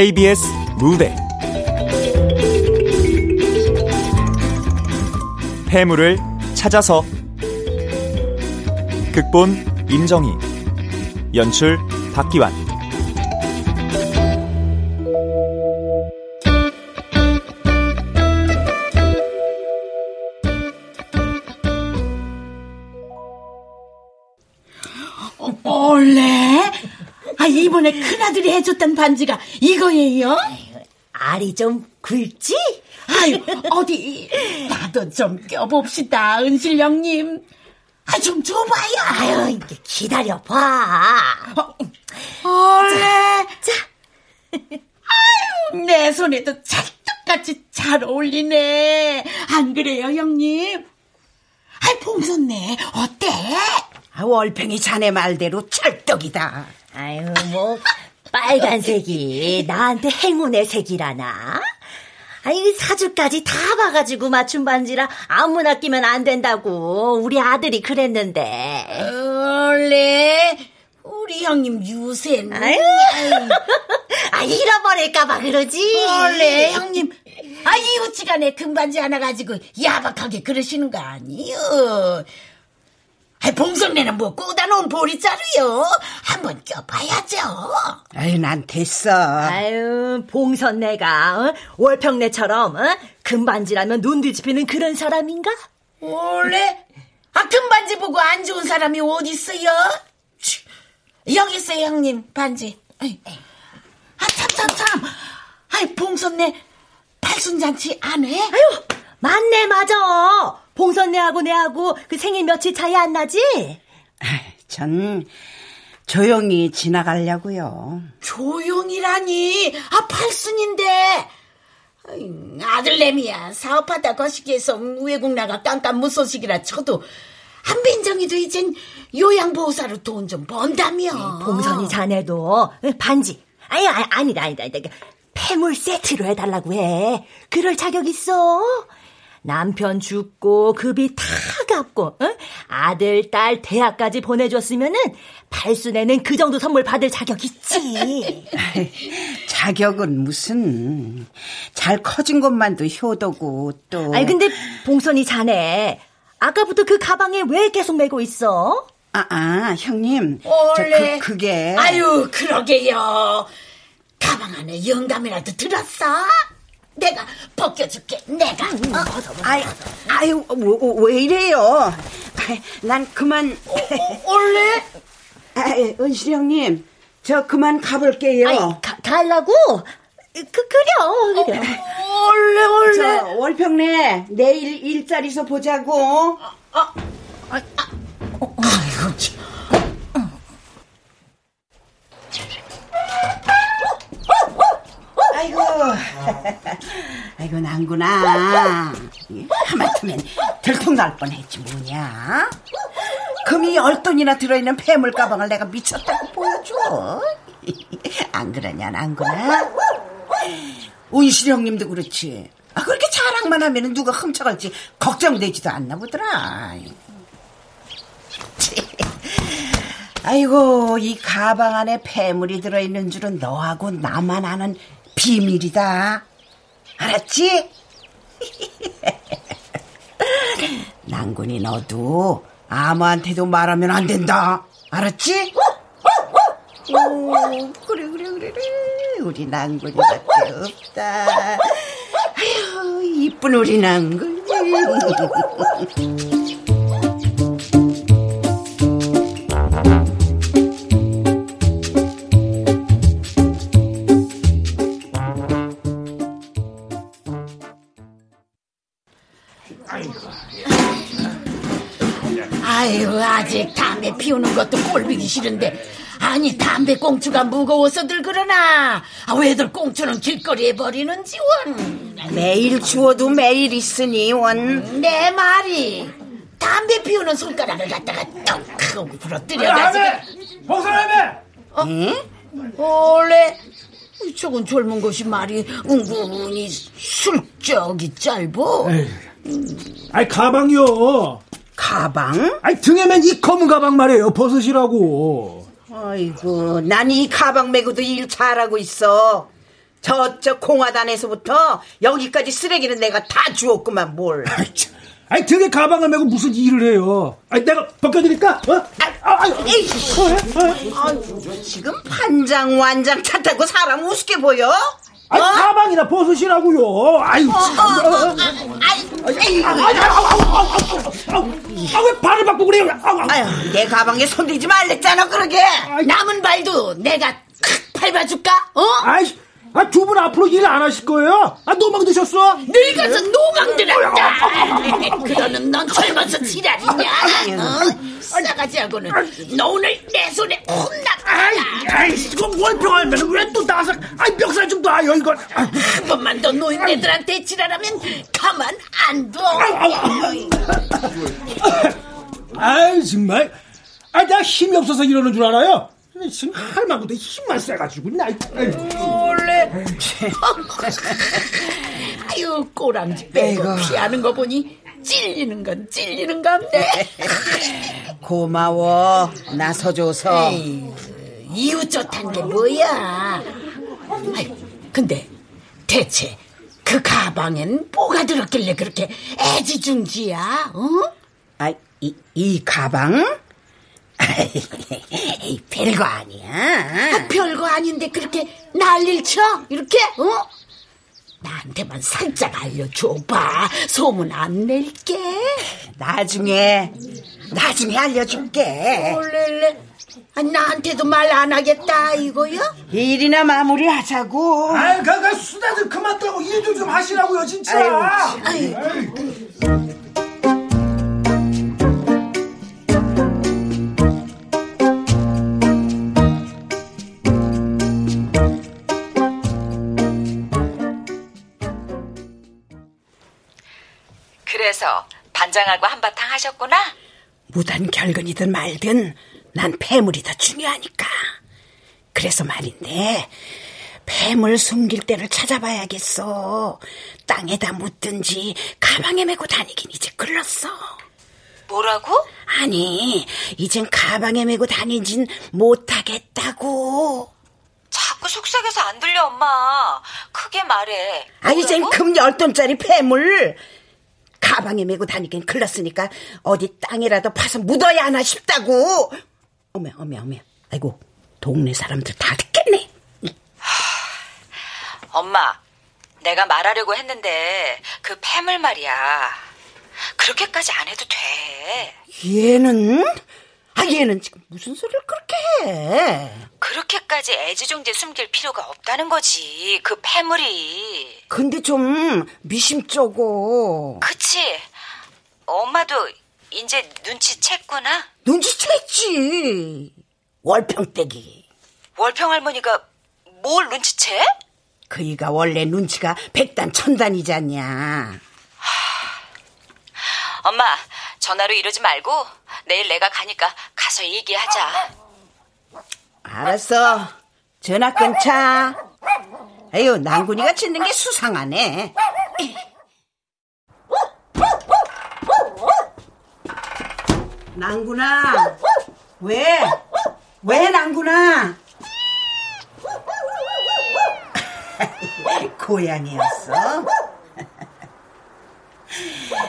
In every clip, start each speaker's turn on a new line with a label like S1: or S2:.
S1: KBS 무대. 폐물을 찾아서. 극본 임정희. 연출 박기환
S2: 큰아들이 해줬던 반지가 이거예요?
S3: 알이 좀 굵지?
S2: 아유 어디 나도 좀 껴봅시다 은실령님 아 좀 줘봐요
S3: 아유 이게 기다려봐
S2: 원래
S3: 자
S2: 아유 내 손에도 찰떡같이 잘 어울리네 안 그래요 형님? 아이 봉선네 어때?
S4: 아, 월팽이 자네 말대로 찰떡이다.
S3: 아유 뭐 빨간색이 나한테 행운의 색이라나? 아이 사주까지 다 봐가지고 맞춘 반지라 아무나 끼면 안 된다고. 우리 아들이 그랬는데.
S2: 원래 우리 형님 유세는
S3: 아유. 아 잃어버릴까봐 그러지.
S2: 원래 형님. 아 이웃지간에 금반지 하나 가지고 야박하게 그러시는 거 아니요 아 봉선네는 뭐 꽂아놓은 보리자루요 한번 껴봐야죠
S4: 아유, 난 됐어.
S3: 아유, 봉선내가 어? 월평내처럼 어? 금반지라면 눈 뒤집히는 그런 사람인가?
S2: 원래 아 금반지 보고 안 좋은 사람이 어디 있어요? 치, 여기 있어요 형님 반지 아 참 참 참 아이 봉선네 팔순잔치 안 해?
S3: 아유, 맞네, 맞아. 봉선내하고 내하고 그 생일 며칠 차이 안 나지?
S4: 전 조용히 지나가려고요.
S2: 조용이라니 아 팔순인데 아들내미야 사업하다 거시기에서 외국 나가 깜깜 무소식이라 쳐도 한빈정이도 이젠 요양보호사로 돈 좀 번다며
S3: 봉선이 자네도 어, 반지. 아니, 아니, 아니다, 아니다, 아니다. 폐물 세트로 해달라고 해. 그럴 자격 있어. 남편 죽고 급이 다 갚고 어? 아들, 딸 대학까지 보내줬으면은 팔순에는 그 정도 선물 받을 자격 있지.
S4: 자격은 무슨 잘 커진 것만도 효도고 또.
S3: 아니 근데 봉선이 자네 아까부터 그 가방에 왜 계속 메고 있어?
S4: 아, 아 형님.
S2: 원래
S4: 저 그, 그게.
S2: 아유 그러게요 가방 안에 영감이라도 들었어? 내가 벗겨줄게 내가 어?
S4: 아이, 아유, 뭐, 왜 이래요? 아이, 난 그만.
S2: 원래
S4: 아이, 은실 형님, 저 그만 가볼게요.
S3: 아니 가, 가려고? 그 그려 그려.
S2: 원래 원래
S4: 저 월평내 내일 일자리에서 보자고.
S2: 아이고
S4: 아이고, 아이고 난구나. 예, 하마터면 들통날 뻔했지 뭐냐. 금이 열 돈이나 들어있는 폐물 가방을 내가 미쳤다고 보여줘. 안 그러냐, 안 그러냐? 운실 형님도 그렇지. 아, 그렇게 자랑만 하면 누가 훔쳐갈지 걱정되지도 않나 보더라. 아이고, 이 가방 안에 폐물이 들어있는 줄은 너하고 나만 아는 비밀이다. 알았지? 난군이 너도 아무한테도 말하면 안 된다. 알았지? 오, 그래, 그래, 그래, 그래. 우리 난군이밖에 없다. 아휴, 이쁜 우리 난군.
S2: 아유 아직 담배 피우는 것도 꼴보기 싫은데 아니 담배 꽁초가 무거워서들 그러나 아, 왜들 꽁초는 길거리에 버리는지 원.
S4: 매일 주워도 매일 있으니 원.
S2: 내 말이 담배 피우는 손가락을 갖다가 떡 하고 부러뜨려가지고
S5: 벗어나네!
S4: 응?
S2: 원래 저건 젊은 것이 말이 은근히 술적이 짧어
S5: 아이, 가방이요.
S4: 가방?
S5: 아이, 등에 맨 이 검은 가방 말이에요. 벗으시라고.
S4: 아이고, 난 이 가방 메고도 일 잘하고 있어. 저쪽 공화단에서부터 여기까지 쓰레기는 내가 다 주었구만 뭘.
S5: 아이, 참. 아이 등에 가방을 메고 무슨 일을 해요? 아이 내가 벗겨드릴까? 어? 아, 아, 아,
S4: 에이, 아유, 지금 판장 완장 차 타고 사람 우습게 보여?
S5: 아이 가방이나 벗으시라고요. 아이, 참. 어, 어. 아왜 발을 바꾸고 그래요?
S4: 아유, 내 가방에 손대지 말랬잖아, 그러게.
S2: 남은 발도 내가 칵 밟아줄까? 어?
S5: 아이, 아, 두 분 앞으로 일 안 하실 거예요? 아, 노망 드셨어?
S2: 늙어서 노망 들었다. 그러는 넌 젊어서 지랄이냐? 어? 싸가지하고는 너 오늘 내 손에 혼났다.
S5: 아이, 이거 월평 알면 왜 또 나서, 아이, 멱살 좀 놔요, 이건. 아,
S2: 한 번만 더 노인네들한테 지랄하면 가만 안 둬.
S5: 아이, 정말. 아, 내가 힘이 없어서 이러는 줄 알아요? 지금 할망구도 힘만 세가지고, 나, 아이,
S2: 아유 꼬랑지 빼고
S4: 아이고.
S2: 피하는 거 보니 찔리는 건 찔리는 건데
S4: 고마워, 나서줘서.
S2: 이웃 좋단 게 뭐야 아유 근데 대체 그 가방엔 뭐가 들었길래 그렇게 애지중지야 어?
S4: 아, 이, 이 가방? 에이, 별거 아니야.
S2: 아, 별거 아닌데 그렇게 난리를 쳐 이렇게 어? 나한테만 살짝 알려줘봐 소문 안 낼게
S4: 나중에, 나중에 알려줄게.
S2: 원래 아니 나한테도 말 안 하겠다 이거야?
S4: 일이나 마무리하자고.
S5: 아이, 그, 그, 수다들 그만 떨고 일 좀 좀 하시라고요, 진짜.
S4: 아유,
S6: 그래서 반장하고 한바탕 하셨구나?
S4: 무단 결근이든 말든 난 폐물이 더 중요하니까. 그래서 말인데 폐물 숨길 때를 찾아봐야겠어. 땅에다 묻든지 가방에 메고 다니긴 이제 글렀어.
S6: 뭐라고?
S4: 아니, 이젠 가방에 메고 다니진 못하겠다고.
S6: 자꾸 속삭여서 안 들려 엄마 크게 말해
S4: 아, 이젠
S6: 뭐라고?
S4: 금 열돈짜리 폐물 가방에 메고 다니긴 글렀으니까 어디 땅이라도 파서 묻어야 하나 싶다고. 어메, 어메, 어메. 아이고, 동네 사람들 다 듣겠네.
S6: 엄마 내가 말하려고 했는데 그 폐물 말이야 그렇게까지 안 해도 돼
S4: 얘는? 아, 얘는 지금 무슨 소리를 그렇게 해?
S6: 그렇게까지 애지중지 숨길 필요가 없다는 거지 그 폐물이
S4: 근데 좀 미심쩍어.
S6: 그치 엄마도 이제 눈치챘구나
S4: 눈치챘지. 월평떼기.
S6: 월평 할머니가 뭘 눈치채?
S4: 그이가 원래 눈치가 백단 천단이지 않냐.
S6: 엄마 전화로 이러지 말고 내일 내가 가니까 가서 얘기하자
S4: 알았어. 전화 끊자. 에휴, 난군이가 짖는 게 수상하네. 난군아, 왜? 왜 난군아? 고양이였어?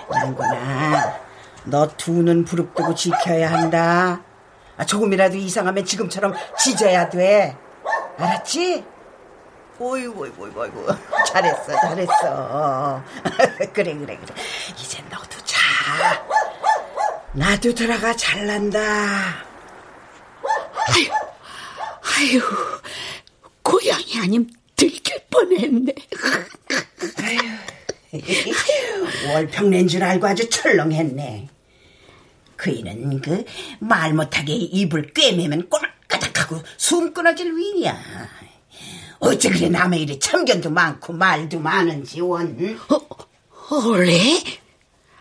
S4: 난군아, 너두눈 부릅뜨고 지켜야 한다. 아, 조금이라도 이상하면 지금처럼 짖어야 돼. 알았지? 오이고, 오이고, 오이고, 오이고. 잘했어, 잘했어. 그래, 그래, 그래. 이제 너도 자. 나도 들어가 잘난다.
S2: 아유 고양이 아님 들킬 뻔했네
S4: 월평 낸 줄 알고 아주 철렁했네. 그이는 그 말 못하게 입을 꿰매면 꼬락까닥하고 숨 끊어질 위냐. 어째 그래 남의 일에 참견도 많고 말도 많은지 원.
S2: 어, 원래?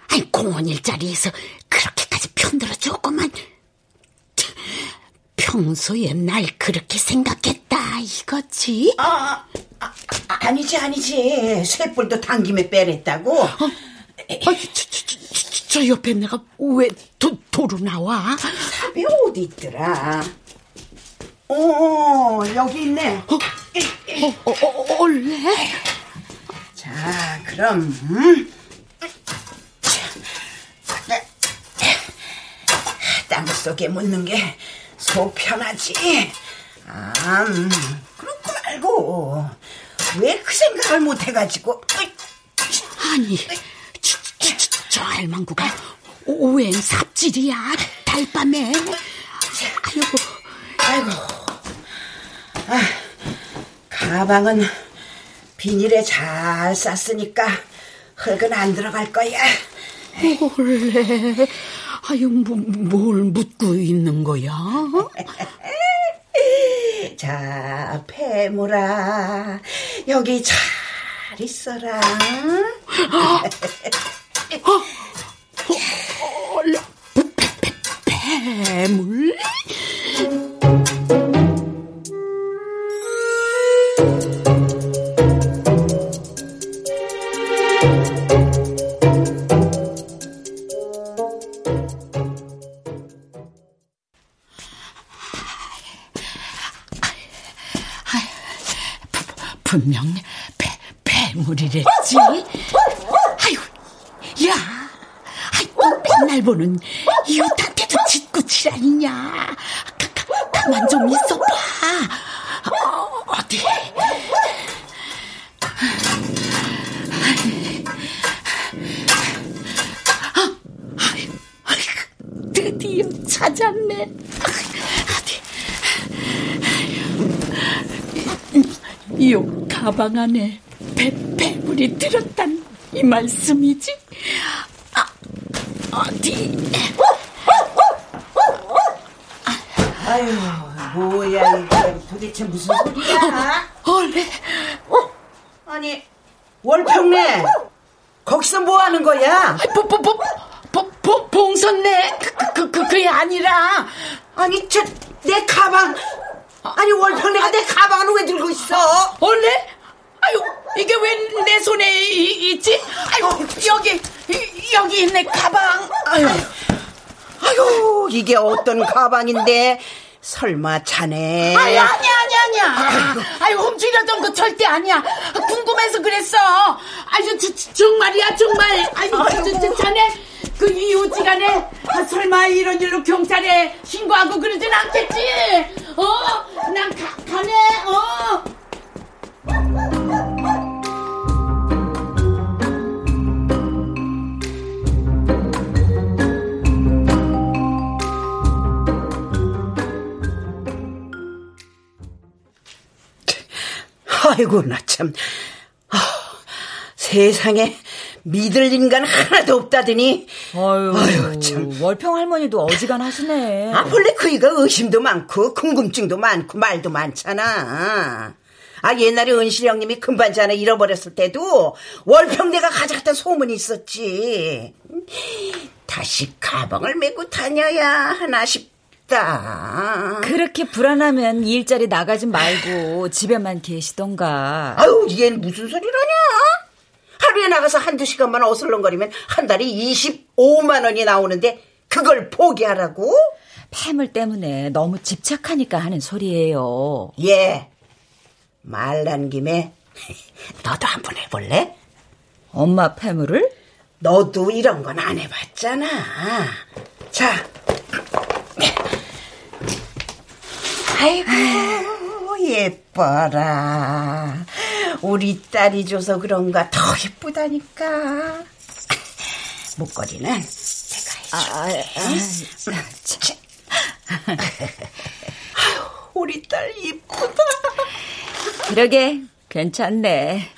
S2: 아니 공원 일자리에서 그렇게까지 편들어 줬구만 평소에 날 그렇게 생각했다 이거지?
S4: 아, 아, 아, 아니지 아니지 쇠뿔도 당김에 빼랬다고.
S2: 아, 저, 저, 저, 저, 저 옆에 내가 왜 도, 도로 나와?
S4: 삽이 어디 있더라? 어 여기 있네.
S7: 어, 어, 올래?
S4: 자, 그럼 음? 땅 속에 묻는 게 속 편하지. 아, 음, 그렇고 말고 왜 그 생각을 못 해가지고?
S7: 아니, 저, 저, 저, 저 할망구가 오웬 삽질이야, 달밤에. 아이고,
S4: 아이고, 아, 가방은 비닐에 잘 쌌으니까 흙은 안 들어갈 거야.
S7: 원래, 아유, 뭐, 뭘 묻고 있는 거야?
S4: 자, 패물아, 여기 잘 있어라.
S7: 원래, 아이고 맨날 보는 이웃한테도 짓고 지랄이냐. 가, 가, 가만 좀 있어봐. 어, 어디? 드디어 찾았네. 어디? 요 가방 안에 배, 배물이 들었단 이 말씀이지? 아, 어디?
S4: 아유, 뭐야, 이게 도 대체 무슨 소리야?
S7: 원래
S4: 아니, 월평래, 거기서 뭐 하는 거야?
S7: 보, 봉선네 그, 그, 그, 그, 그게 아니라
S4: 아니, 저, 내 가방. 아니, 월평래가 내 가방을 왜 들고 있어?
S7: 원래 아유 이게 왜 내 손에 이- 있지? 아유 여기 이- 여기 있네 가방 아유
S4: 아유, 이게 어떤 가방인데, 설마 자네.
S7: 아니 아니야 아니야 아니야 아유 훔치려던 거 절대 아니야. 궁금해서 그랬어. 아유 저, 저, 정말이야 정말. 아유 저, 저, 자네. 그 이웃지간에 아, 설마 이런 일로 경찰에 신고하고 그러진 않겠지? 어 난 가네. 어
S4: 아이고, 나 참. 아, 세상에 믿을 인간 하나도 없다더니.
S6: 아유,
S4: 아유, 참.
S6: 월평 할머니도 어지간하시네.
S4: 아, 원래 그이가 의심도 많고, 궁금증도 많고, 말도 많잖아. 아, 옛날에 은실 형님이 금반지 하나 잃어버렸을 때도 월평내가 가져갔던 소문이 있었지. 다시 가방을 메고 다녀야 하나 싶 다.
S6: 그렇게 불안하면 일자리 나가지 말고 집에만 계시던가.
S4: 아유, 얘는 무슨 소리라냐? 하루에 나가서 한두 시간만 어슬렁거리면 한 달에 25만 원이 나오는데 그걸 포기하라고?
S6: 폐물 때문에 너무 집착하니까 하는 소리예요.
S4: 예. 말난 김에 너도 한 번 해볼래?
S6: 엄마 폐물을?
S4: 너도 이런 건 안 해봤잖아. 자. 아이고, 예뻐라. 우리 딸이 줘서 그런가 더 예쁘다니까. 목걸이는 내가 해줘.
S6: 아, 아, 참.
S4: 우리 딸 이쁘다.
S6: 그러게 괜찮네.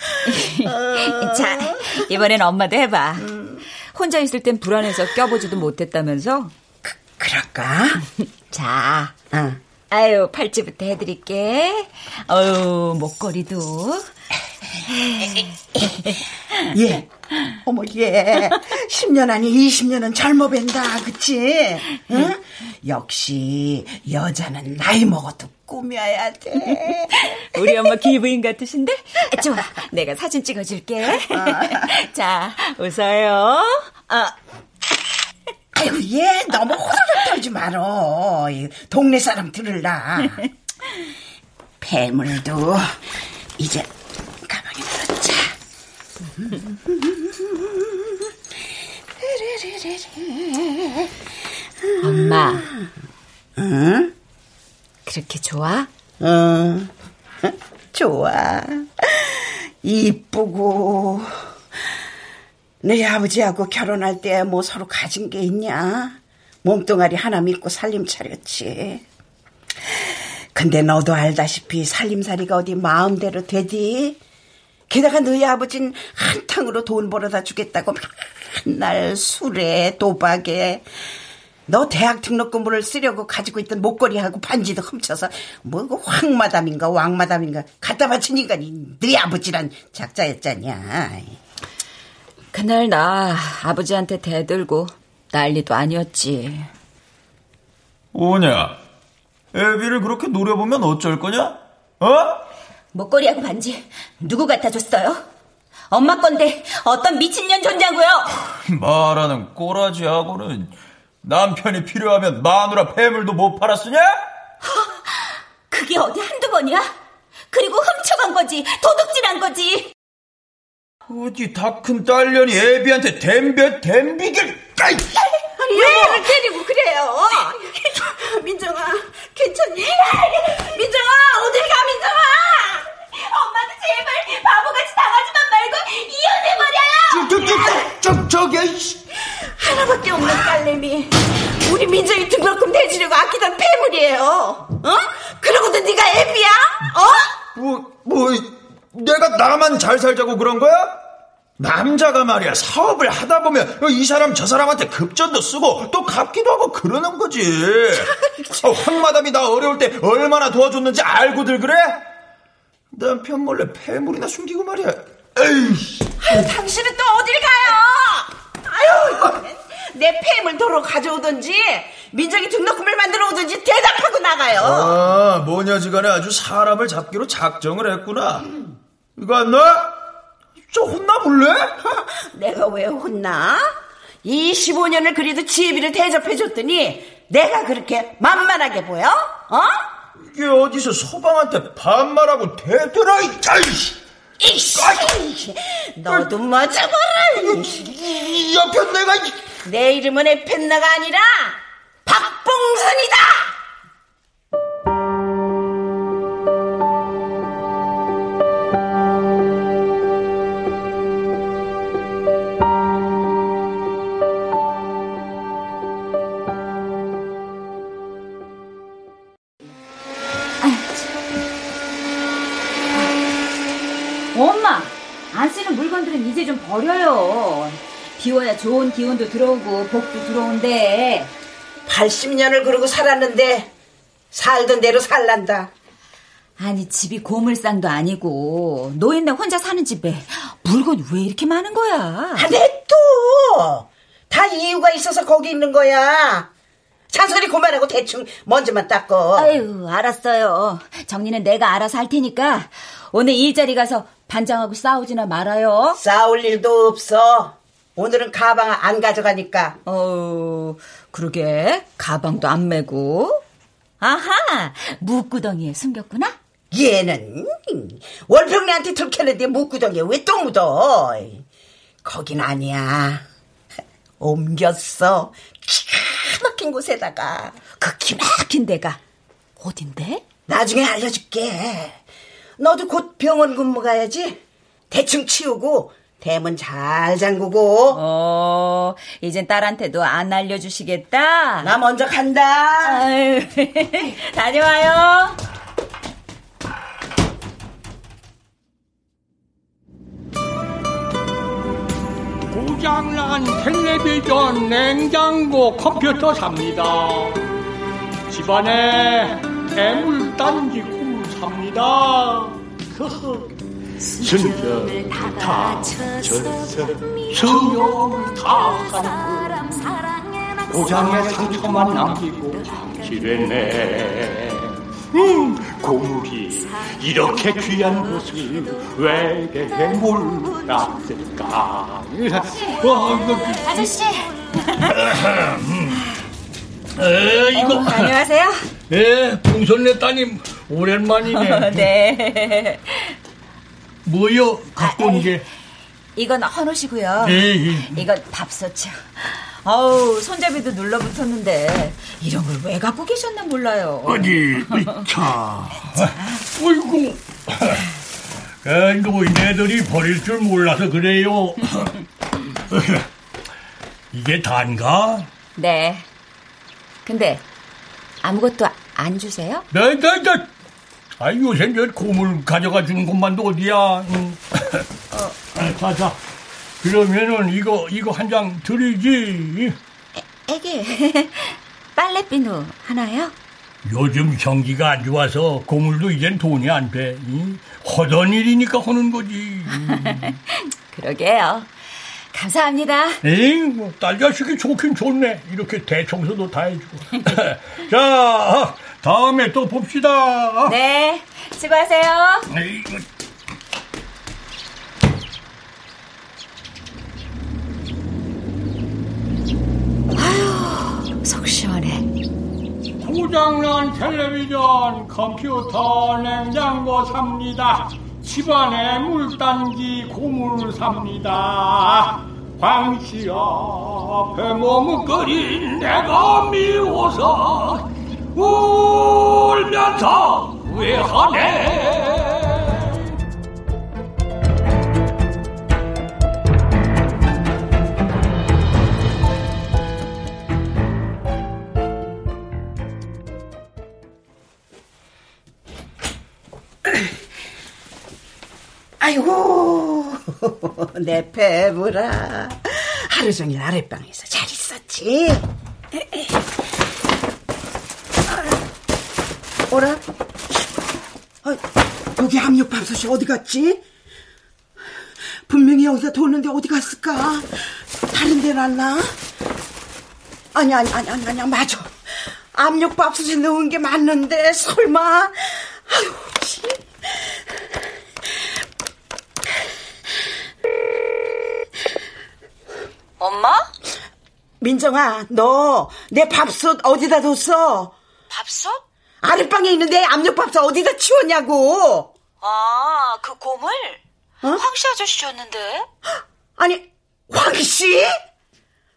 S6: 자, 이번엔 엄마도 해봐. 혼자 있을 땐 불안해서 껴보지도 못했다면서?
S4: 그럴까?
S6: 자,
S4: 응.
S6: 아유 팔찌부터 해드릴게. 어유 목걸이도.
S4: 예. 어머, 예. 10년 아니 20년은 젊어 뵌다, 그치? 응? 역시, 여자는 나이 먹어도 꾸며야 돼.
S6: 우리 엄마 기부인 같으신데? 좋아, 내가 사진 찍어줄게. 자, 웃어요. 아,
S4: 아이고, 얘 너무 호들갑 떨지 말어. 이 동네 사람 들을라. 폐물도 이제 가방에 넣자.
S6: 엄마,
S4: 응?
S6: 그렇게 좋아?
S4: 어, 좋아. 이쁘고. 너희 아버지하고 결혼할 때 뭐 서로 가진 게 있냐? 몸뚱아리 하나 믿고 살림 차렸지. 근데 너도 알다시피 살림살이가 어디 마음대로 되디? 게다가 너희 아버진 한탕으로 돈 벌어다 주겠다고 맨날 술에 도박에 너 대학 등록금을 쓰려고 가지고 있던 목걸이하고 반지도 훔쳐서 뭐그 황마담인가 왕마담인가 갖다 바치니까 너희 아버지란 작자였잖냐.
S8: 그날 나 아버지한테 대들고 난리도 아니었지.
S9: 오냐? 애비를 그렇게 노려보면 어쩔 거냐? 어?
S6: 목걸이하고 반지 누구 갖다 줬어요? 엄마 건데 어떤 미친년 줬냐고요?
S9: 말하는 꼬라지하고는 남편이 필요하면 마누라 폐물도 못 팔았으냐?
S6: 그게 어디 한두 번이야? 그리고 훔쳐간 거지 도둑질한 거지
S9: 어디 다 큰 딸년이 애비한테 댐벼 댐비길 아이!
S4: 왜 애를 때리고 그래요? 민정아, 괜찮니? 민정아, 어딜 가, 민정아!
S6: 엄마도 제발 바보같이 당하지만 말고 이혼해버려요
S9: 저, 저, 저, 저기, 이씨.
S4: 하나밖에 없는 딸내미. 우리 민정이 등록금 대주려고 아끼던 폐물이에요. 어? 그러고도 네가 애비야? 어?
S9: 뭐, 뭐, 내가 나만 잘 살자고 그런 거야? 남자가 말이야 사업을 하다 보면 이 사람 저 사람한테 급전도 쓰고 또 갚기도 하고 그러는 거지. 어, 황마담이 나 어려울 때 얼마나 도와줬는지 알고들 그래? 남편 몰래 폐물이나 숨기고 말이야. 에이.
S4: 아유, 당신은 또 어딜 가요? 아유, 내 폐물 도로 가져오든지 민정이 등록금을 만들어 오든지 대답하고 나가요.
S9: 아, 뭐냐지간에 아주 사람을 잡기로 작정을 했구나. 이거 안 나? 저 혼나 볼래?
S4: 내가 왜 혼나? 25년을 그래도 지혜비를 대접해줬더니 내가 그렇게 만만하게 보여? 어?
S9: 이게 어디서 소방한테 반말하고 대들어, 이 아이씨.
S4: 이씨, 너도 맞아봐라.
S9: 이 옆에 내가, 이-
S4: 내 이름은 에펜나가 아니라 박봉선이다.
S6: 좋은 기운도 들어오고 복도 들어온대
S4: 80년을 그러고 살았는데 살던 대로 살란다.
S6: 아니 집이 고물상도 아니고 노인네 혼자 사는 집에 물건이 왜 이렇게 많은 거야
S4: 아, 냅둬. 다 이유가 있어서 거기 있는 거야. 잔소리 그만하고 대충 먼지만 닦어.
S6: 아유 알았어요 정리는 내가 알아서 할 테니까 오늘 일자리 가서 반장하고 싸우지나 말아요
S4: 싸울 일도 없어. 오늘은 가방 안 가져가니까.
S6: 어, 그러게. 가방도 안 메고. 아하, 묵구덩이에 숨겼구나?
S4: 얘는 월평내한테 들켰는데 묵구덩이에 왜 또 묻어? 거긴 아니야. 옮겼어. 기가 막힌 곳에다가.
S6: 그 기막힌 데가 어딘데?
S4: 나중에 알려줄게. 너도 곧 병원 근무 가야지. 대충 치우고 대문 잘 잠그고.
S6: 어, 이젠 딸한테도 안 알려주시겠다?
S4: 나 먼저 간다.
S6: 아유, 다녀와요.
S10: 고장난 텔레비전, 냉장고, 컴퓨터 삽니다. 집안에 애물단지 콩 삽니다. 순전을 다 젖서 성욕을 다 가지고 고장에 상처만 남기고 잠기랬네. 음, 고물이 이렇게 귀한 것을 왜게 몰랐을까? 와, 이거
S6: 아저씨.
S10: 에, 이거
S6: 안녕하세요.
S10: 예, 풍선내 따님 오랜만이네.
S6: 네.
S11: 뭐요? 갖고 온 게.
S8: 이건 헌옷이고요.
S11: 예, 예.
S8: 이건 밥솥이요. 어우, 손잡이도 눌러붙었는데 이런 걸 왜 갖고 계셨나 몰라요.
S11: 어디, 자. 어이구. 에, 노인네들이 버릴 줄 몰라서 그래요. 이게 단가?
S8: 네. 근데 아무것도 안 주세요?
S11: 네, 네, 네. 아, 요새 저 고물 가져가 주는 것만도 어디야. 응. 아, 자, 자. 그러면은 이거, 이거 한 장 드리지.
S8: 애기, 빨래비누 하나요?
S11: 요즘 경기가 안 좋아서 고물도 이젠 돈이 안 돼. 이? 허던 일이니까 하는 거지.
S8: 그러게요. 감사합니다.
S11: 에이, 뭐, 딸 자식이 좋긴 좋네. 이렇게 대청소도 다 해주고. 자, 다음에 또 봅시다.
S8: 네, 수고하세요.
S11: 에이,
S8: 속 시원해.
S11: 고장난 텔레비전, 컴퓨터, 냉장고 삽니다. 집안에 물단기 고물 삽니다. 광시 앞에 머뭇거린 내가 미워서 울면서 왜하네
S4: 아이고, 내 배부라. 하루 종일 아랫방에서 잘 있었지? 오라? 아, 여기 압력밥솥이 어디 갔지? 분명히 여기서 뒀는데 어디 갔을까? 다른 데 놨나? 아니, 아니, 아니, 아니, 아니, 맞아. 압력밥솥에 넣은 게 맞는데, 설마. 아유, 씨.
S8: 엄마?
S4: 민정아, 너 내 밥솥 어디다 뒀어?
S8: 밥솥?
S4: 아랫방에 있는데 압력밥솥 어디다 치웠냐고?
S8: 아, 그 고물?
S4: 어?
S8: 황씨 아저씨 줬는데?
S4: 아니, 황씨?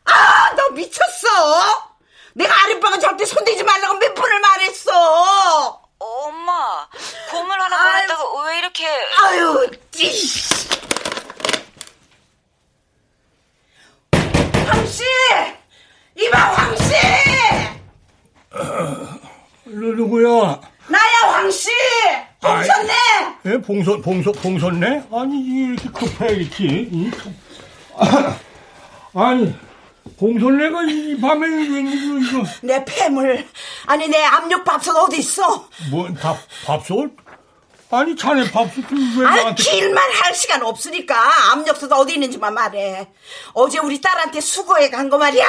S4: 아, 너 미쳤어? 내가 아랫방에 절대 손대지 말라고 몇 번을 말했어.
S8: 어, 엄마, 고물 하나
S4: 아유.
S8: 보냈다가 왜 이렇게...
S4: 아유, 찌. 황씨! 이봐, 황씨!
S11: 너 누구야?
S4: 나야, 황씨! 봉선네!
S11: 예, 봉선, 봉선, 봉선네? 아니, 이렇게 급해, 이렇게. 응? 아니, 봉선네가 이 밤에 웬일로 이거,
S4: 내 폐물, 아니, 내 압력밥솥 어디 있어?
S11: 뭐, 밥, 밥솥? 아니, 자네 밥솥을 왜
S4: 아니,
S11: 나한테.
S4: 길만 할 시간 없으니까 압력솥 어디 있는지만 말해. 어제 우리 딸한테 수거해 간 거 말이야.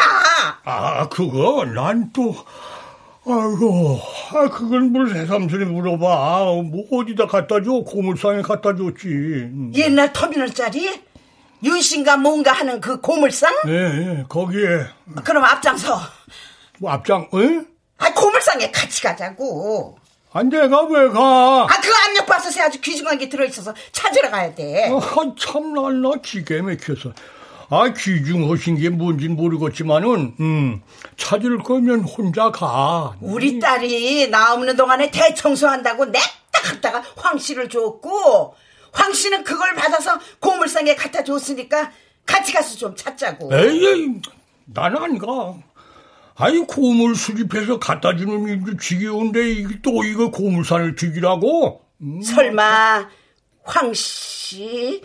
S11: 아, 그거, 난 또, 아이고, 아, 그건 뭘 새삼스레 물어봐. 뭐, 어디다 갖다 줘? 고물상에 갖다 줬지. 음.
S4: 옛날 터미널짜리 윤신가 뭔가 하는 그 고물상?
S11: 예, 예, 거기에,
S4: 그럼 앞장서.
S11: 뭐, 앞장, 에?
S4: 아, 고물상에 같이 가자고.
S11: 아, 내가 왜 가?
S4: 아, 그 압력밥솥에 아주 귀중한 게 들어있어서 찾으러 가야 돼.
S11: 아, 참, 난, 나 기계 막혀서. 아, 귀중하신 게 뭔진 모르겠지만은, 음, 찾을 거면 혼자 가.
S4: 우리 딸이 나 없는 동안에 대청소한다고 냈다 갖다가 황 씨를 줬고, 황 씨는 그걸 받아서 고물상에 갖다 줬으니까 같이 가서 좀 찾자고.
S11: 에이, 나는 안 가. 아니, 고물 수집해서 갖다 주는 일도 지겨운데, 이게 또 이거 고물산을 튀기라고?
S4: 설마 황 씨,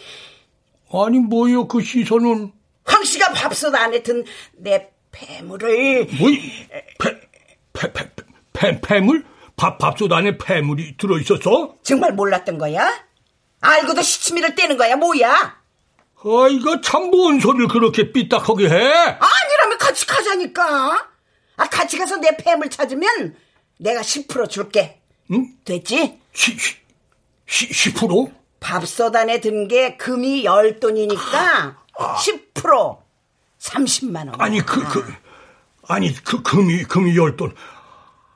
S11: 아니, 뭐요, 그 시선은.
S4: 황 씨가 밥솥 안에 든 내 폐물을
S11: 뭐, 폐, 폐, 폐, 폐, 폐물? 밥, 밥솥 안에 폐물이 들어 있었어?
S4: 정말 몰랐던 거야? 알고도 시치미를 떼는 거야, 뭐야?
S11: 아, 이거 참뭔 소리를 그렇게 삐딱하게 해?
S4: 아니라면 같이 가자니까. 아, 같이 가서 내 폐물 찾으면 내가 10% 줄게.
S11: 응?
S4: 됐지?
S11: 시, 시, 시, 10%?
S4: 밥솥 안에 든 게 금이 열 돈이니까 10% 30만 원.
S11: 아니, 그, 그, 아니, 그, 금이, 금이 열 돈.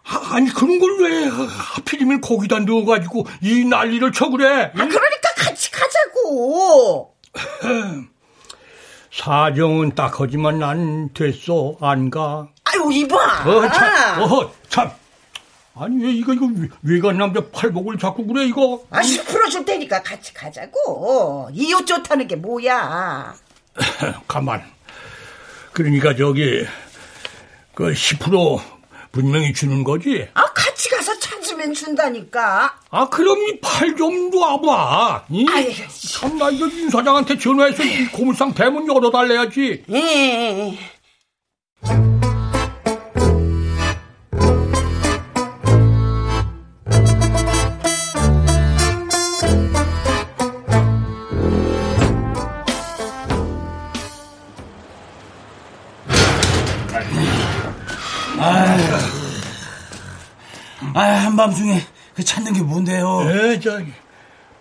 S11: 아, 아니, 그런 걸 왜 하필이면 거기다 넣어가지고 이 난리를 쳐 그래?
S4: 아, 그러니까 같이 가자고.
S11: 사정은 딱하지만 난 됐어 안 가.
S4: 아유 이봐.
S11: 어 참, 어 참. 아니 왜 이거 이거 외간 남자 팔복을 자꾸 그래 이거?
S4: 아씨 풀어줄 테니까 같이 가자고. 이웃 좋다는 게 뭐야?
S11: 가만. 그러니까 저기 그 10% 분명히 주는 거지.
S4: 아 같이 가서 찾으면 준다니까.
S11: 아 그럼 이 팔 좀 놔봐. 이? 참나 이거 윤 사장한테 전화해서 이 고물상 대문 열어달래야지.
S4: 예.
S10: 아, 한밤중에 그 찾는 게 뭔데요?
S11: 에 저기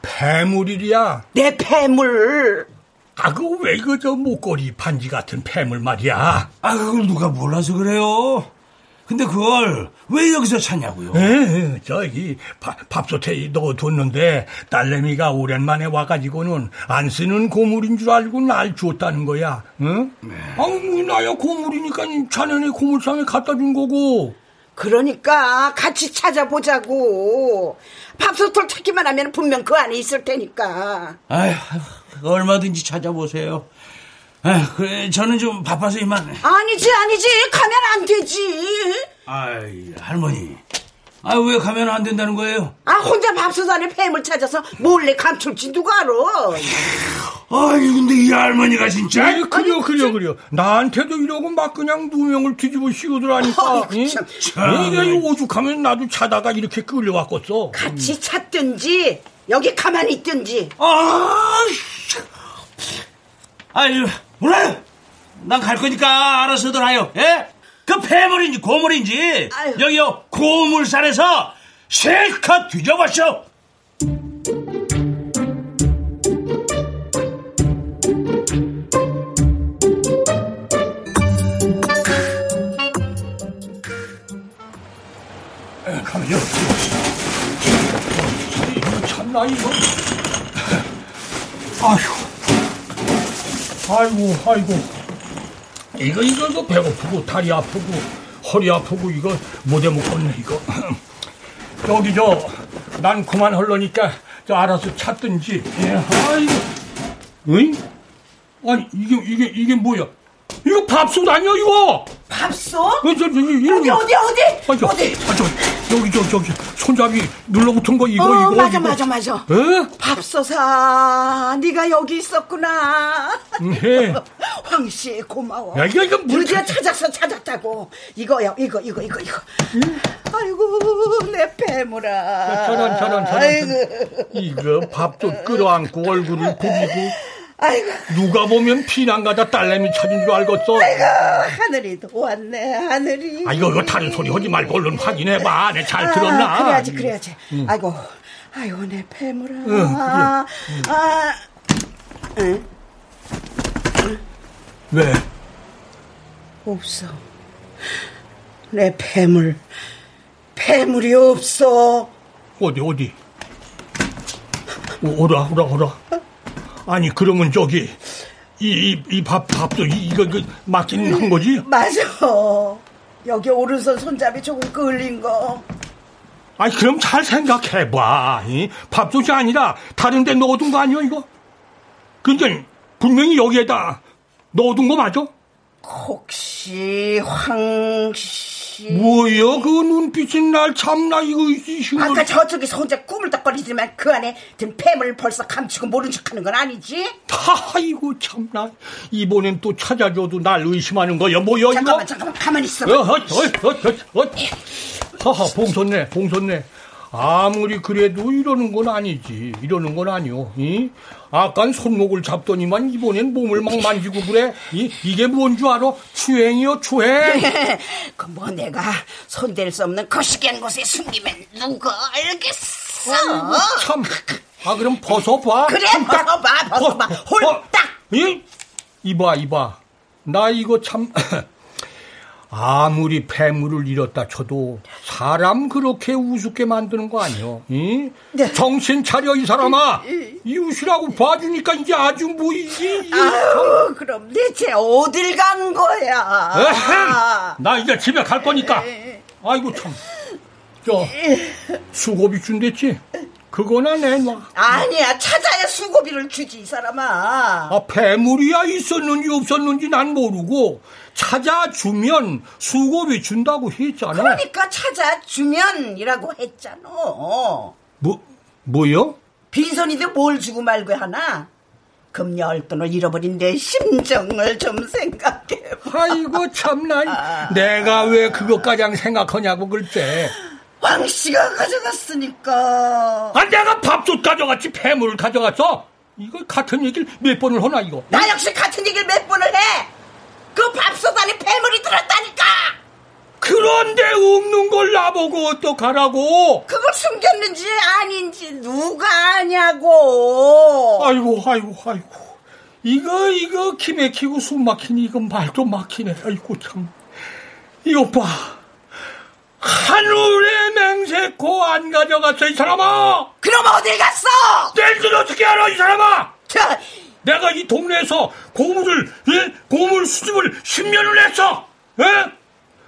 S11: 폐물이랴.
S4: 내 폐물.
S11: 아 그거 왜 그 저 목걸이 반지 같은 폐물 말이야.
S10: 아, 그걸 누가 몰라서 그래요? 근데 그걸 왜 여기서 찾냐고요?
S11: 에 저기 밥, 밥솥에 넣어뒀는데 딸내미가 오랜만에 와가지고는 안 쓰는 고물인 줄 알고 날 줬다는 거야. 응? 아우 뭐 나야 고물이니까 자네네 고물상에 갖다 준 거고.
S4: 그러니까 같이 찾아보자고. 밥솥을 찾기만 하면 분명 그 안에 있을 테니까.
S10: 아휴, 얼마든지 찾아보세요. 아, 그래, 저는 좀 바빠서 이만.
S4: 아니지 아니지 가면 안 되지.
S10: 아이, 할머니. 아, 왜 가면 안 된다는 거예요?
S4: 아 혼자 밥솥 안에 폐물 찾아서 몰래 감출지 누가 알아.
S10: 아이, 근데 이 할머니가 진짜.
S11: 아니 그려 그려 그려 나한테도 이러고 막 그냥 누명을 뒤집어 씌우더라니까. 이게 오죽하면 나도 자다가 이렇게 끌려왔겠어.
S4: 같이 찾든지 여기 가만히 있든지.
S10: 아, 아유, 몰라요. 난 갈 거니까 알아서들 하요. 예? 그 폐물인지 고물인지
S4: 아유.
S10: 여기요 고물산에서 실컷 뒤져봤쇼.
S11: 가면요. 이거 참나 이거. 아휴. 아이고 아이고. 이거 이거 이거 배고프고 다리 아프고 허리 아프고 이거 못해 먹겠네 이거. 여기 저 난 그만 헐러니까 저 알아서 찾든지. 예, 아이고. 응? 아니 이게 이게 이게 뭐야? 이거 밥솥 아니야 이거?
S4: 밥솥?
S11: 어, 저, 저, 이-
S4: 어디
S11: 이거.
S4: 어디 어디
S11: 아, 저,
S4: 어디?
S11: 아, 저, 여기, 저, 저기, 손잡이 눌러붙은 거, 이거,
S4: 어
S11: 이거.
S4: 맞아
S11: 이거.
S4: 맞아 맞아.
S11: 에?
S4: 밥솥아 네가 여기 있었구나.
S11: 예.
S4: 황씨 고마워.
S11: 야, 이거, 이거 물
S4: 드디어
S11: 찾-
S4: 찾았어 찾았다고. 이거야 이거 이거 이거 이거. 아이고 내 패물아.
S11: 저런, 저런, 저런.
S4: 아이고
S11: 이거 밥솥 끌어안고 얼굴을 부비고,
S4: 아이고
S11: 누가 보면 피난가다 딸내미 찾은 줄 알겠어.
S4: 아이고 하늘이 도왔네 하늘이.
S11: 아, 이거, 이거 다른 소리 하지 말고 얼른 확인해봐. 내 잘 들었나?
S4: 아, 그래야지 그래야지. 아이고 아이고 내 패물아.
S11: 응,
S4: 아, 아 응?
S11: 왜?
S4: 없어. 내 패물 패물이 없어.
S11: 어디, 어디? 오, 오라, 오라, 오라. 아니, 그러면 저기, 이, 이, 이 밥, 밥도, 이, 이거, 그, 맞긴 한 거지?
S4: 맞아. 여기 오른손 손잡이 조금 끌린 거.
S11: 아니 그럼 잘 생각해봐. 이? 밥솥이 아니라 다른 데 넣어둔 거 아니야 이거? 근데 분명히 여기에다 넣어둔 거 맞아?
S4: 혹시 황씨
S11: 뭐야 그 눈빛이 날 참나 이거 이거
S4: 아까 저쪽에서 혼자 꾸물떡거리지만 그 안에 든 폐물 벌써 감추고 모른 척하는 건 아니지?
S11: 아이고 참나 이번엔 또 찾아줘도 날 의심하는 거야 뭐야
S4: 잠깐만
S11: 이거?
S4: 잠깐만 가만히 있어.
S11: 어, 어, 어, 어, 어, 어. 하하 봉손네 봉손네 아무리 그래도 이러는 건 아니지 이러는 건 아니오 이? 아깐 손목을 잡더니만 이번엔 몸을 막 만지고 그래 이, 이게 뭔 줄 알아? 추행이요 추행
S4: 그뭐 내가 손댈 수 없는 거시기한 곳에 숨기면 누가 알겠어?
S11: 아이고, 참. 아, 그럼 벗어봐.
S4: 그래,
S11: 홀딱.
S4: 벗어봐, 벗어봐.
S11: 벗-
S4: 홀딱.
S11: 이? 이봐, 이봐. 나 이거 참. 아무리 폐물을 잃었다 쳐도 사람 그렇게 우습게 만드는 거 아니요? 이?
S4: 네.
S11: 정신 차려 이 사람아. 이웃이라고 봐주니까 이제 아주 뭐이지?
S4: 아유, 그럼 대체 어딜 간 거야?
S11: 에헴! 나 이제 집에 갈 거니까. 아이고 참. 저 수고비 준댔지? 그거나 내놔.
S4: 아니야, 찾아야 수고비를 주지, 이 사람아.
S11: 아, 폐물이야 있었는지 없었는지 난 모르고 찾아주면 수고비 준다고 했잖아.
S4: 그러니까 찾아주면이라고 했잖아.
S11: 뭐 뭐요?
S4: 빈손인데 뭘 주고 말고 하나? 금열 돈을 잃어버린 내 심정을 좀 생각해.
S11: 아이고 참나. 내가 왜 그것까지 생각하냐고 글쎄.
S4: 황 씨가 가져갔으니까.
S11: 아 내가 밥솥 가져갔지 폐물을 가져갔어? 이거 같은 얘기를 몇 번을 하나 이거.
S4: 나 역시 같은 얘기를 몇 번을 해. 그 밥솥 안에 폐물이 들었다니까.
S11: 그런데 없는 걸 나보고 어떡하라고?
S4: 그걸 숨겼는지 아닌지 누가 아냐고.
S11: 아이고 아이고 아이고. 이거 이거 기 막히고 숨 막히니 이거 말도 막히네. 아이고 참. 이거 봐. 하늘에 맹세코 안 가져갔어 이 사람아.
S4: 그럼 어딜 갔어?
S11: 낼줄 어떻게 알아 이 사람아?
S4: 자,
S11: 내가 이 동네에서 고물을 예? 고물 수집을 10년을 했어. 예?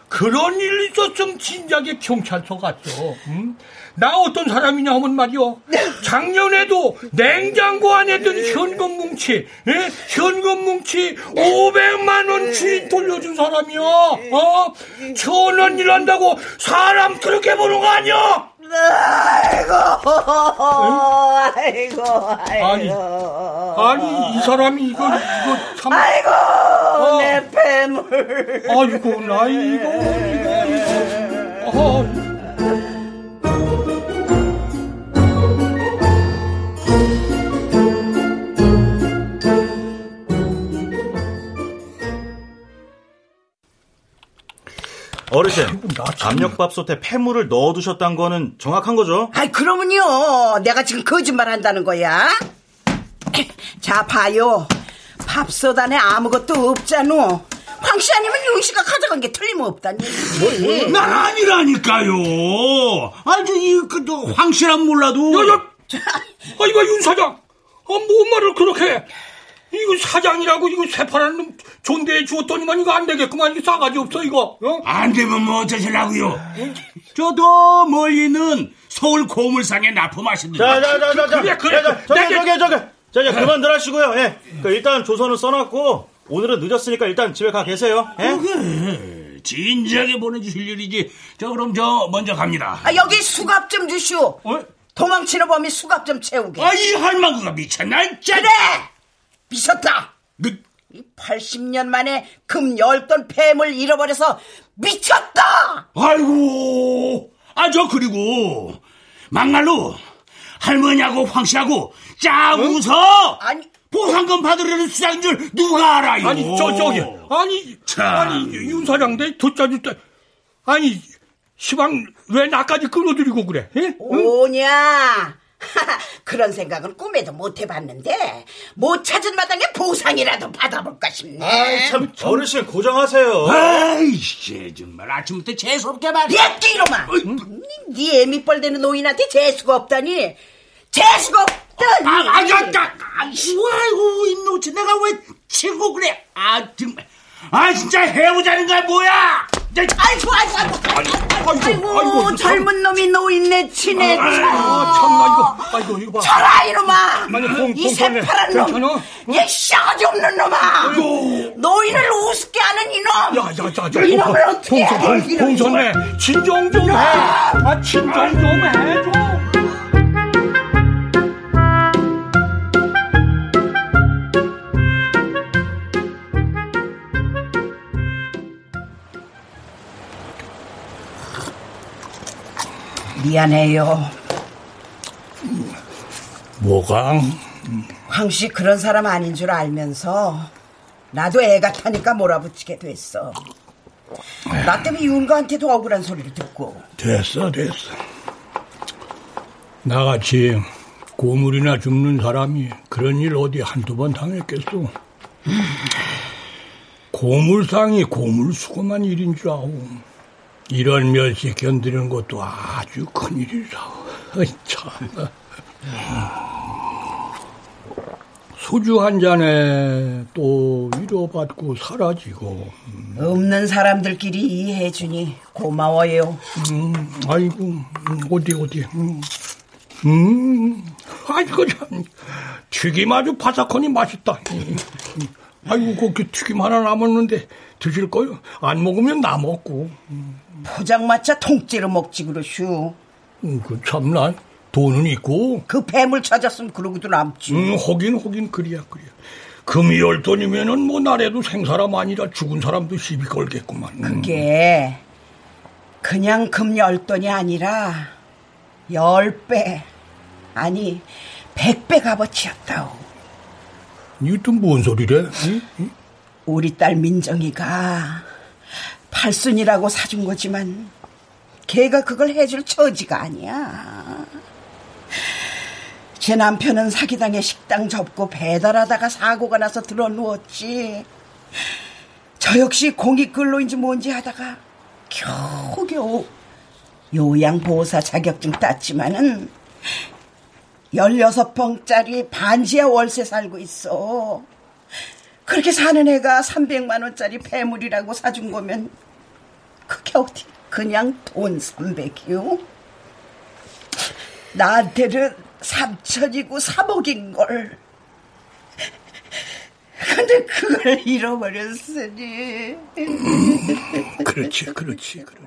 S11: 그런 일 있었으면 진작에 경찰서 갔어. 응? 나 어떤 사람이냐 하면 말이요. 작년에도 냉장고 안에 든 현금 뭉치, 예? 현금 뭉치 500만 원 주인 돌려준 사람이야. 어? 천원 일 한다고 사람 그렇게 보는 거 아니야?
S4: 아이고, 아이고,
S11: 아니,
S4: 아이고.
S11: 아니 이 사람이 이거 이거 참.
S4: 아이고,
S11: 어.
S4: 내 폐물.
S11: 아이고 나 이거 이거 이거. 아.
S12: 어르신,
S11: 나 참-
S12: 압력밥솥에 폐물을 넣어두셨다는 거는 정확한 거죠?
S4: 아이, 그러면요. 내가 지금 거짓말 한다는 거야? 자, 봐요. 밥솥 안에 아무것도 없잖아. 황씨 아니면 윤씨가 가져간 게 틀림없다니.
S10: 난 아니라니까요. 아주 이그 황씨란 몰라도.
S11: 야 야, 아 이거 윤 사장, 아, 뭔 말을 그렇게? 해? 이거 사장이라고 이거 새파란 놈 존대해 주었더니만 이거 안 되겠구만 이거 싸가지 없어 이거. 어?
S10: 안 되면 뭐 어쩌시려고요? 저도 멀리 있는 서울 고물상에 납품하시는.
S12: 자, 자, 자, 자, 자.
S11: 그래, 그래.
S12: 자, 자, 저기,
S11: 내게-
S12: 저기, 저기. 자, 이제 그만들 하시고요. 예. 그 일단 조선을 써놨고, 오늘은 늦었으니까 일단 집에 가 계세요. 예?
S10: 그래, 진작에 보내주실 일이지. 저 그럼 저 먼저 갑니다.
S4: 아, 여기 수갑 좀 주시오.
S10: 어?
S4: 도망치는 범이 수갑 좀 채우게.
S10: 아, 이 할망구가 미쳤나? 짜
S4: 그래! 미쳤다!
S10: 그,
S4: 이 80년 만에 금 열돈 폐물 잃어버려서 미쳤다!
S10: 아이고, 아, 저 그리고 막말로 할머니하고 황씨하고 짜 웃어.
S4: 아니,
S10: 보상금 받으려는 수장인 줄 누가 알아요?
S11: 아니 저 저기 아니
S10: 참.
S11: 아니 윤 사장 내 듣자 듣자 아니 시방 왜 나까지 끌어들이고 그래? 예? 응?
S4: 오냐? 그런 생각은 꿈에도 못 해봤는데 못 찾은 마당에 보상이라도 받아볼까 싶네.
S12: 아이, 참, 어르신 고정하세요.
S10: 아이씨, 정말 아침부터 재수 없게 말이야.
S4: 야, 이놈아! 네 애미뻘 되는 노인한테 재수가 없다니! 재수가 없다니!
S10: 아, 아, 야, 야, 아이고, 아이고, 이 노치 내가 왜 치고 그래? 아, 정말. 아, 진짜 해보자는 거야, 뭐야? 야,
S4: 아이고, 아이고, 아이고, 아이고, 아이고,
S11: 아이고, 이거
S4: 젊은 놈이 노인네 치네, 참.
S11: 아 참나 이거 아이고 이거 봐.
S4: 저라, 이놈아! 이. 새파란 놈!
S11: 괜찮아?
S4: 얘 싸가지 없는 놈아! 노인을 우습게 하는 이놈!
S11: 야야야야
S4: 이놈을 어떻게 해?
S11: 봉선 봉선네 진정 좀 해. 아 진정 좀 해. 좀.
S4: 미안해요.
S11: 뭐가?
S4: 황씨 그런 사람 아닌 줄 알면서 나도 애 같다니까 몰아붙이게 됐어. 나 때문에 윤가한테도 억울한 소리를 듣고
S11: 됐어 됐어. 나같이 고물이나 줍는 사람이 그런 일 어디 한두 번 당했겠소. 고물상이 고물수고만 일인 줄 아오. 이런 멸시 견디는 것도 아주 큰일이라. 참. 소주 한 잔에 또 위로받고 사라지고.
S4: 없는 사람들끼리 이해해주니 고마워요.
S11: 음, 아이고, 음, 어디, 어디. 음, 음, 아이고, 참. 튀김 아주 바삭하니 맛있다. 음, 음. 아이고, 그렇게 튀김 하나 남았는데 드실 거요? 안 먹으면 나 먹고.
S4: 포장마차 통째로 먹지 그러슈.
S11: 음, 그 참나. 돈은 있고.
S4: 그 뱀을 찾았으면 그러고도 남지.
S11: 음, 하긴 하긴 그리야 그리야. 금이 열 돈이면은 뭐 나래도 생사람 아니라 죽은 사람도 시비 걸겠구만. 음.
S4: 그게 그냥 금열 돈이 아니라 열 배 아니 백 배 값어치였다오.
S11: 이또 뭔 소리래? 응? 응?
S4: 우리 딸 민정이가 팔순이라고 사준 거지만 걔가 그걸 해줄 처지가 아니야. 제 남편은 사기당해 식당 접고 배달하다가 사고가 나서 들어 누웠지. 저 역시 공익근로인지 뭔지 하다가 겨우겨우 요양보호사 자격증 땄지만은 16평짜리 반지하 월세 살고 있어. 그렇게 사는 애가 300만 원짜리 폐물이라고 사준 거면 그게 어디 그냥 돈 300이요? 나한테는 3천이고 3억인 걸. 근데 그걸 잃어버렸으니.
S11: 그렇지, 그렇지, 그렇지.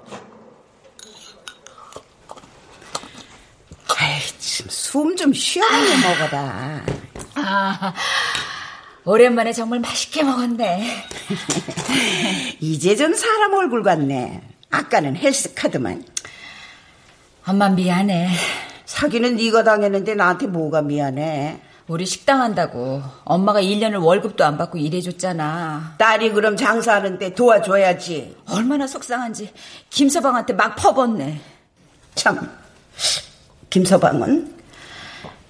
S4: 아이, 숨좀 쉬어가며 먹어라.
S6: 아, 오랜만에 정말 맛있게 먹었네.
S4: 이제 좀 사람 얼굴 같네. 아까는 헬스카드만.
S6: 엄마 미안해.
S4: 사기는 네가 당했는데 나한테 뭐가 미안해.
S6: 우리 식당 한다고 엄마가 1년을 월급도 안 받고 일해줬잖아.
S4: 딸이 그럼 장사하는데 도와줘야지.
S6: 얼마나 속상한지 김서방한테 막 퍼붓네.
S4: 참, 김서방은?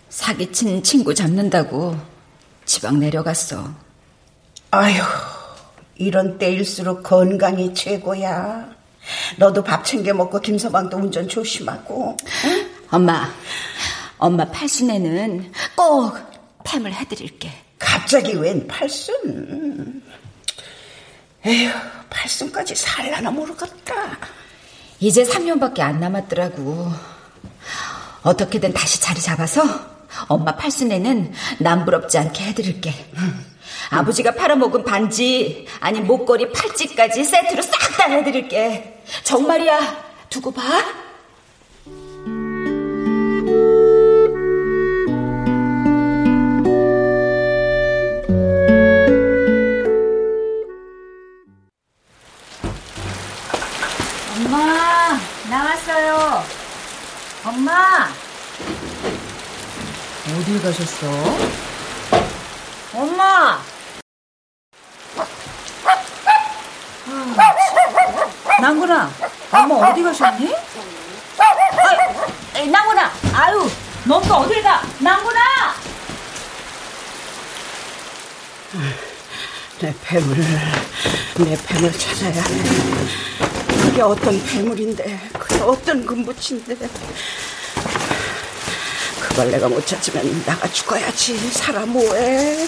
S6: 사기친 친구 잡는다고 지방 내려갔어.
S4: 아휴, 이런 때일수록 건강이 최고야. 너도 밥 챙겨 먹고 김서방도 운전 조심하고. 응?
S6: 엄마, 엄마 팔순에는 꼭 팸을 해드릴게.
S4: 갑자기 웬 팔순? 에휴, 팔순까지 살라나 모르겠다.
S6: 이제 3년밖에 안 남았더라고. 어떻게든 다시 자리 잡아서 엄마 팔순에는 남부럽지 않게 해드릴게. 음. 아버지가 팔아먹은 반지, 아니 목걸이, 팔찌까지 세트로 싹 다 해드릴게. 정말이야. 두고 봐. 어디 가셨어? 엄마! 아, 낭구나, 엄마 어디 가셨니? 아, 낭구나, 아유, 너가 어딜 가? 낭구나!
S4: 내 폐물, 내 폐물 찾아야 해. 그게 어떤 폐물인데, 그게 어떤 금붙인데. 내가 못 찾으면 나가 죽어야지. 살아 뭐해.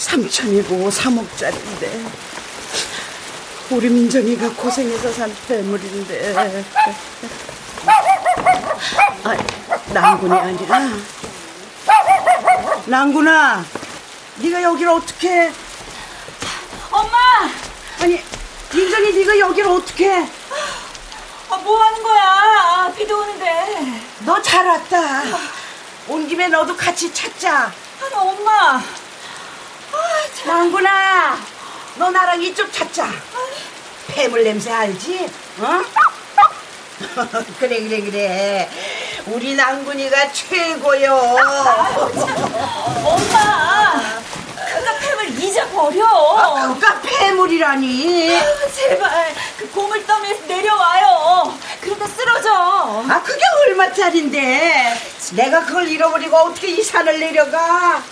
S4: 3천이고 3억짜리인데. 우리 민정이가 고생해서 산 폐물인데. 아, 낭군이 아니라. 낭군아, 네가 여기를 어떻게?
S6: 엄마!
S4: 아니, 민정이 네가 여기를 어떻게?
S6: 아, 뭐 하는 거야? 아, 비도 오는데.
S4: 너 잘 왔다. 온 김에 너도 같이 찾자.
S6: 아니, 엄마. 아,
S4: 낭구나, 너 나랑 이쪽 찾자. 폐물 냄새 알지? 어? 그래, 그래, 그래. 우리 낭군이가 최고요.
S6: 엄마! 팸을 잊어버려.
S4: 아, 그가 폐물이라니.
S6: 아, 제발 그 고물 더미에서 내려와요. 그러다 쓰러져.
S4: 아 그게 얼마짜린데? 내가 그걸 잃어버리고 어떻게 이 산을 내려가?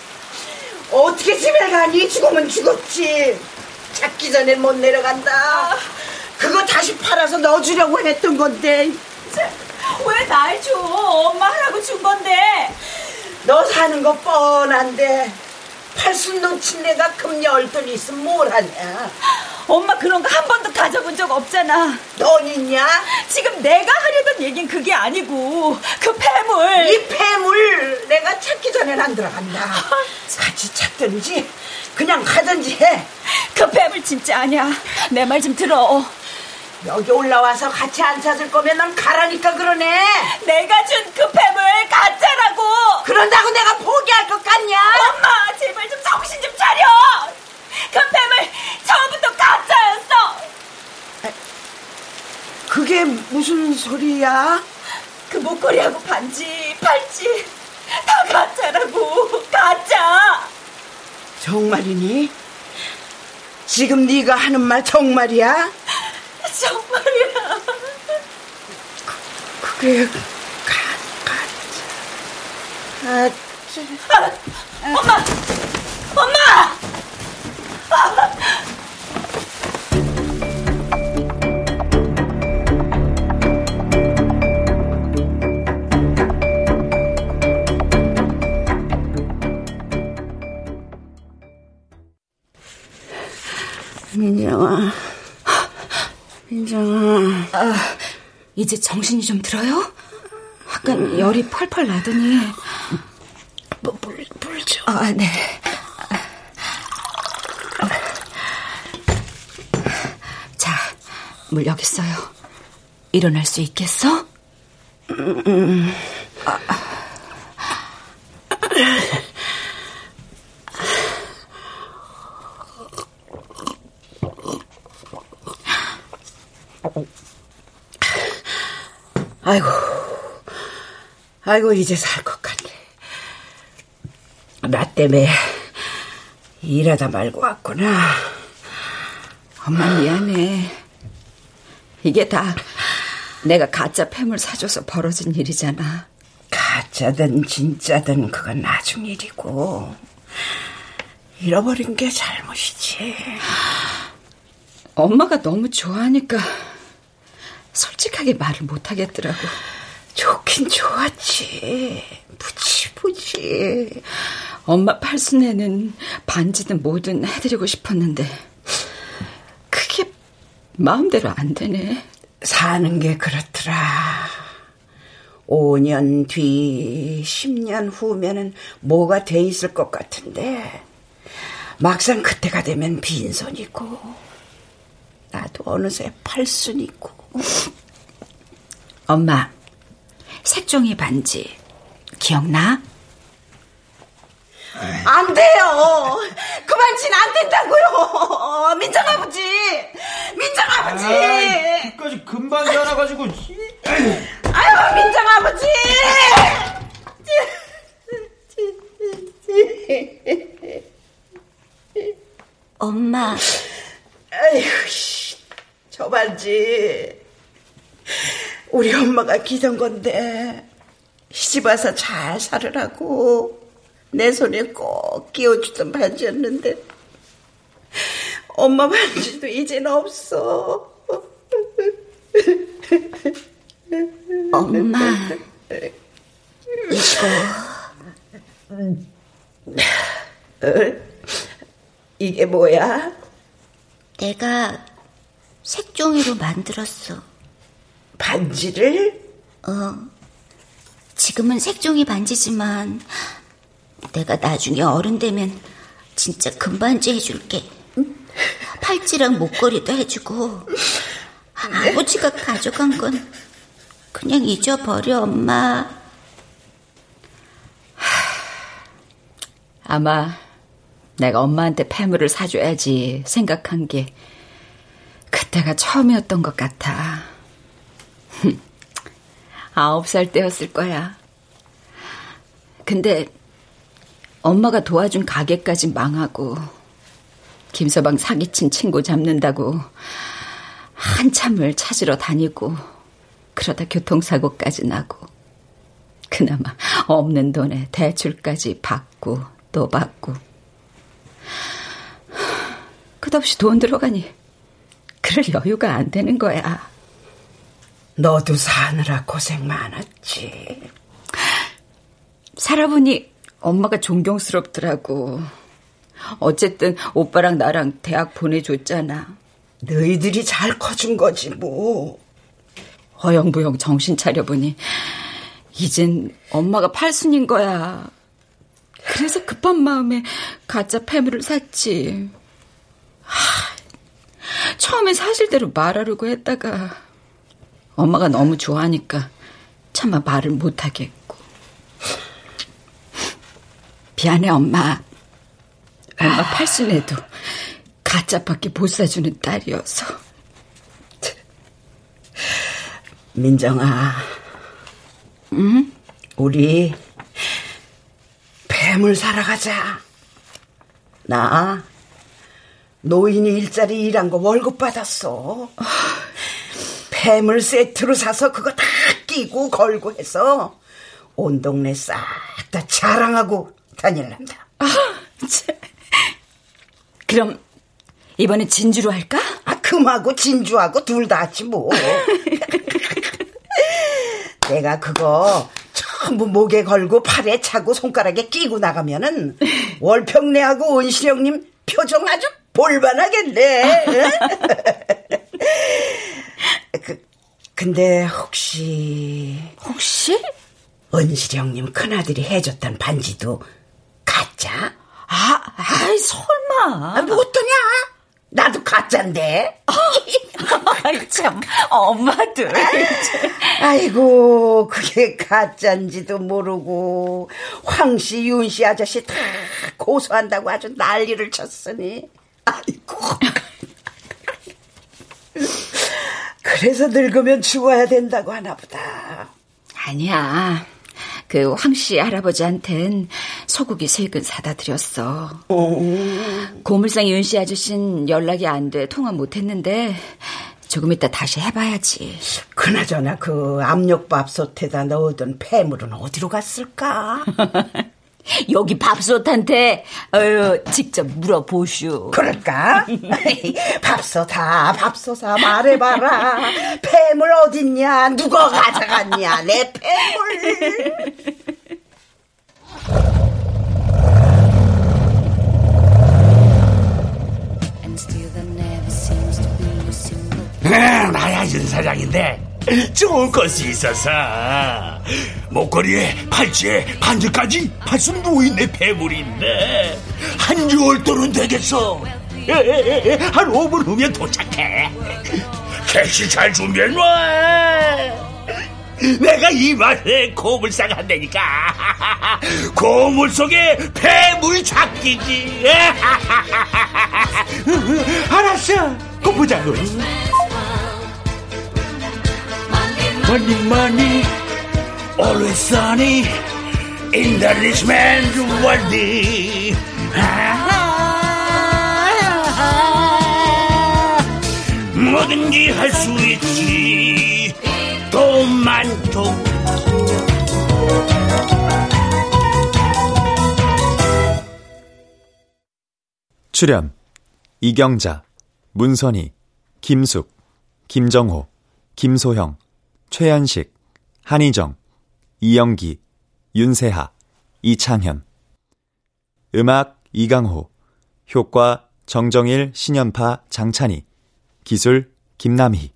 S4: 어떻게 집에 가니? 죽으면 죽었지. 찾기 전엔 못 내려간다. 그거 다시 팔아서 넣어주려고 했던 건데.
S6: 왜 날 줘? 엄마 하라고 준 건데.
S4: 너 사는 거 뻔한데 팔순 놓친 내가 금녀 얼돈이 있으면 뭘 하냐.
S6: 엄마 그런 거 한 번도 가져본 적 없잖아.
S4: 넌 있냐?
S6: 지금 내가 하려던 얘긴 그게 아니고 그 폐물.
S4: 이 폐물 내가 찾기 전엔 안 들어간다. 같이 찾든지 그냥 가든지 해.
S6: 그 폐물 진짜 아니야. 내 말 좀 들어.
S4: 여기 올라와서 같이 안 찾을 거면 넌 가라니까 그러네.
S6: 내가 준그 폐물 가짜라고.
S4: 그런다고 내가 포기할 것 같냐?
S6: 엄마 제발 좀 정신 좀 차려. 그 폐물 처음부터 가짜였어.
S4: 그게 무슨 소리야?
S6: 그 목걸이하고 반지, 팔찌 다 가짜라고. 가짜.
S4: 정말이니? 지금 네가 하는 말 정말이야?
S6: 정말이야.
S4: 그게 가, 가짜. 가짜.
S6: 엄마! 엄마!
S4: 민정아. 민정아.
S6: 아, 이제 정신이 좀 들어요? 아까 열이 펄펄 나더니.
S4: 뭐, 물, 물 좀.
S6: 아, 네. 자, 물 여기 있어요. 일어날 수 있겠어?
S4: 음.
S6: 아.
S4: 아이고, 아이고, 이제 살 것 같네. 나 때문에 일하다 말고 왔구나.
S6: 엄마 미안해. 이게 다 내가 가짜 팸을 사줘서 벌어진 일이잖아.
S4: 가짜든 진짜든 그건 나중 일이고 잃어버린 게 잘못이지.
S6: 엄마가 너무 좋아하니까 솔직하게 말을 못 하겠더라고.
S4: 좋긴 좋았지. 무지.
S6: 엄마 팔순에는 반지든 뭐든 해드리고 싶었는데 그게 마음대로 안 되네.
S4: 사는 게 그렇더라. 5년 뒤, 10년 후면은 뭐가 돼 있을 것 같은데 막상 그때가 되면 빈손이고 나도 어느새 팔순이고
S6: 엄마 색종이 반지 기억나?
S4: 안 돼요. 그 반지는 안 된다고요. 민정 아버지, 민정 아버지.
S9: 아이, 끝까지 금반지 하나 가지고.
S4: 아유, 민정 아버지.
S6: 엄마.
S4: 아이고, 씨, 저 반지. 우리 엄마가 기던 건데, 시집 와서 잘 살으라고 내 손에 꼭 끼워주던 반지였는데, 엄마 반지도 이젠 없어.
S6: 엄마.
S4: 이거. 어? 이게 뭐야?
S13: 내가 색종이로 만들었어.
S4: 반지를?
S13: 어. 지금은 색종이 반지지만 내가 나중에 어른 되면 진짜 금반지 해줄게. 팔찌랑 목걸이도 해주고 아버지가 가져간 건 그냥 잊어버려 엄마.
S6: 아마 내가 엄마한테 폐물을 사줘야지 생각한 게 그때가 처음이었던 것 같아. 아홉 살 때였을 거야. 근데 엄마가 도와준 가게까지 망하고 김서방 사기친 친구 잡는다고 한참을 찾으러 다니고 그러다 교통사고까지 나고 그나마 없는 돈에 대출까지 받고 또 받고 끝없이 돈 들어가니 그럴 여유가 안 되는 거야.
S4: 너도 사느라 고생 많았지.
S6: 살아보니 엄마가 존경스럽더라고. 어쨌든 오빠랑 나랑 대학 보내줬잖아.
S4: 너희들이 잘 커준 거지 뭐.
S6: 허영부영 정신 차려보니 이젠 엄마가 팔순인 거야. 그래서 급한 마음에 가짜 패물을 샀지. 하, 처음에 사실대로 말하려고 했다가 엄마가 너무 좋아하니까 차마 말을 못하겠고. 미안해 엄마. 엄마 팔순에도 가짜밖에 못 사주는 딸이어서.
S4: 민정아. 응? 우리 뱀을 사러 가자. 나 노인이 일자리 일한 거 월급 받았어. 뱀을 세트로 사서 그거 다 끼고 걸고 해서 온 동네 싹 다 자랑하고 다닐란다. 아,
S6: 그럼 이번에 진주로 할까?
S4: 아, 금하고 진주하고 둘 다 하지 뭐. 내가 그거 전부 목에 걸고 팔에 차고 손가락에 끼고 나가면은 월평내하고 온실형님 표정 아주 볼만하겠네. 그, 근데 혹시
S6: 혹시
S4: 은실 형님 큰아들이 해줬던 반지도 가짜?
S6: 아, 아이 설마.
S4: 아, 뭐 어떠냐? 나도 가짜인데.
S6: 아이, 참, 엄마들.
S4: 아이고, 그게 가짜인지도 모르고, 황씨, 윤씨 아저씨 다 고소한다고 아주 난리를 쳤으니. 아이고. 그래서 늙으면 죽어야 된다고 하나 보다.
S6: 아니야. 그 황씨 할아버지한텐 소고기 세근 사다 드렸어. 고물상 윤씨 아저씨는 연락이 안 돼 통화 못 했는데 조금 이따 다시 해봐야지.
S4: 그나저나 그 압력밥솥에다 넣어둔 폐물은 어디로 갔을까?
S6: 여기 밥솥한테 어유 직접 물어보슈.
S4: 그럴까? 밥솥아, 밥솥아 말해봐라. 폐물 어딨냐? 누가 가져갔냐? 내 폐물.
S10: 나야 윤 사장인데 좋은 것이 있어서. 목걸이에 팔찌에 반지까지 팔순 누워있네 폐물인데 한 6월 돈은 되겠어. 한 5분 후면 도착해. 캐시 잘 준비해놔 내가 이 맛에 고물상 한다니까. 고물 속에 폐물 찾기지. 알았어. 고보자 Money, money, always sunny in the rich man's world. 뭐든지 할 수 있지. 돈만 좀.
S1: 출연 이경자, 문선희, 김숙, 김정호, 김소형, 최현식, 한희정, 이영기, 윤세하, 이창현. 음악 이강호. 효과 정정일, 신연파, 장찬희. 기술 김남희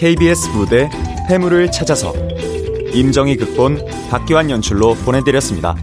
S1: KBS 무대 폐물을 찾아서 임정희 극본 박기환 연출로 보내드렸습니다.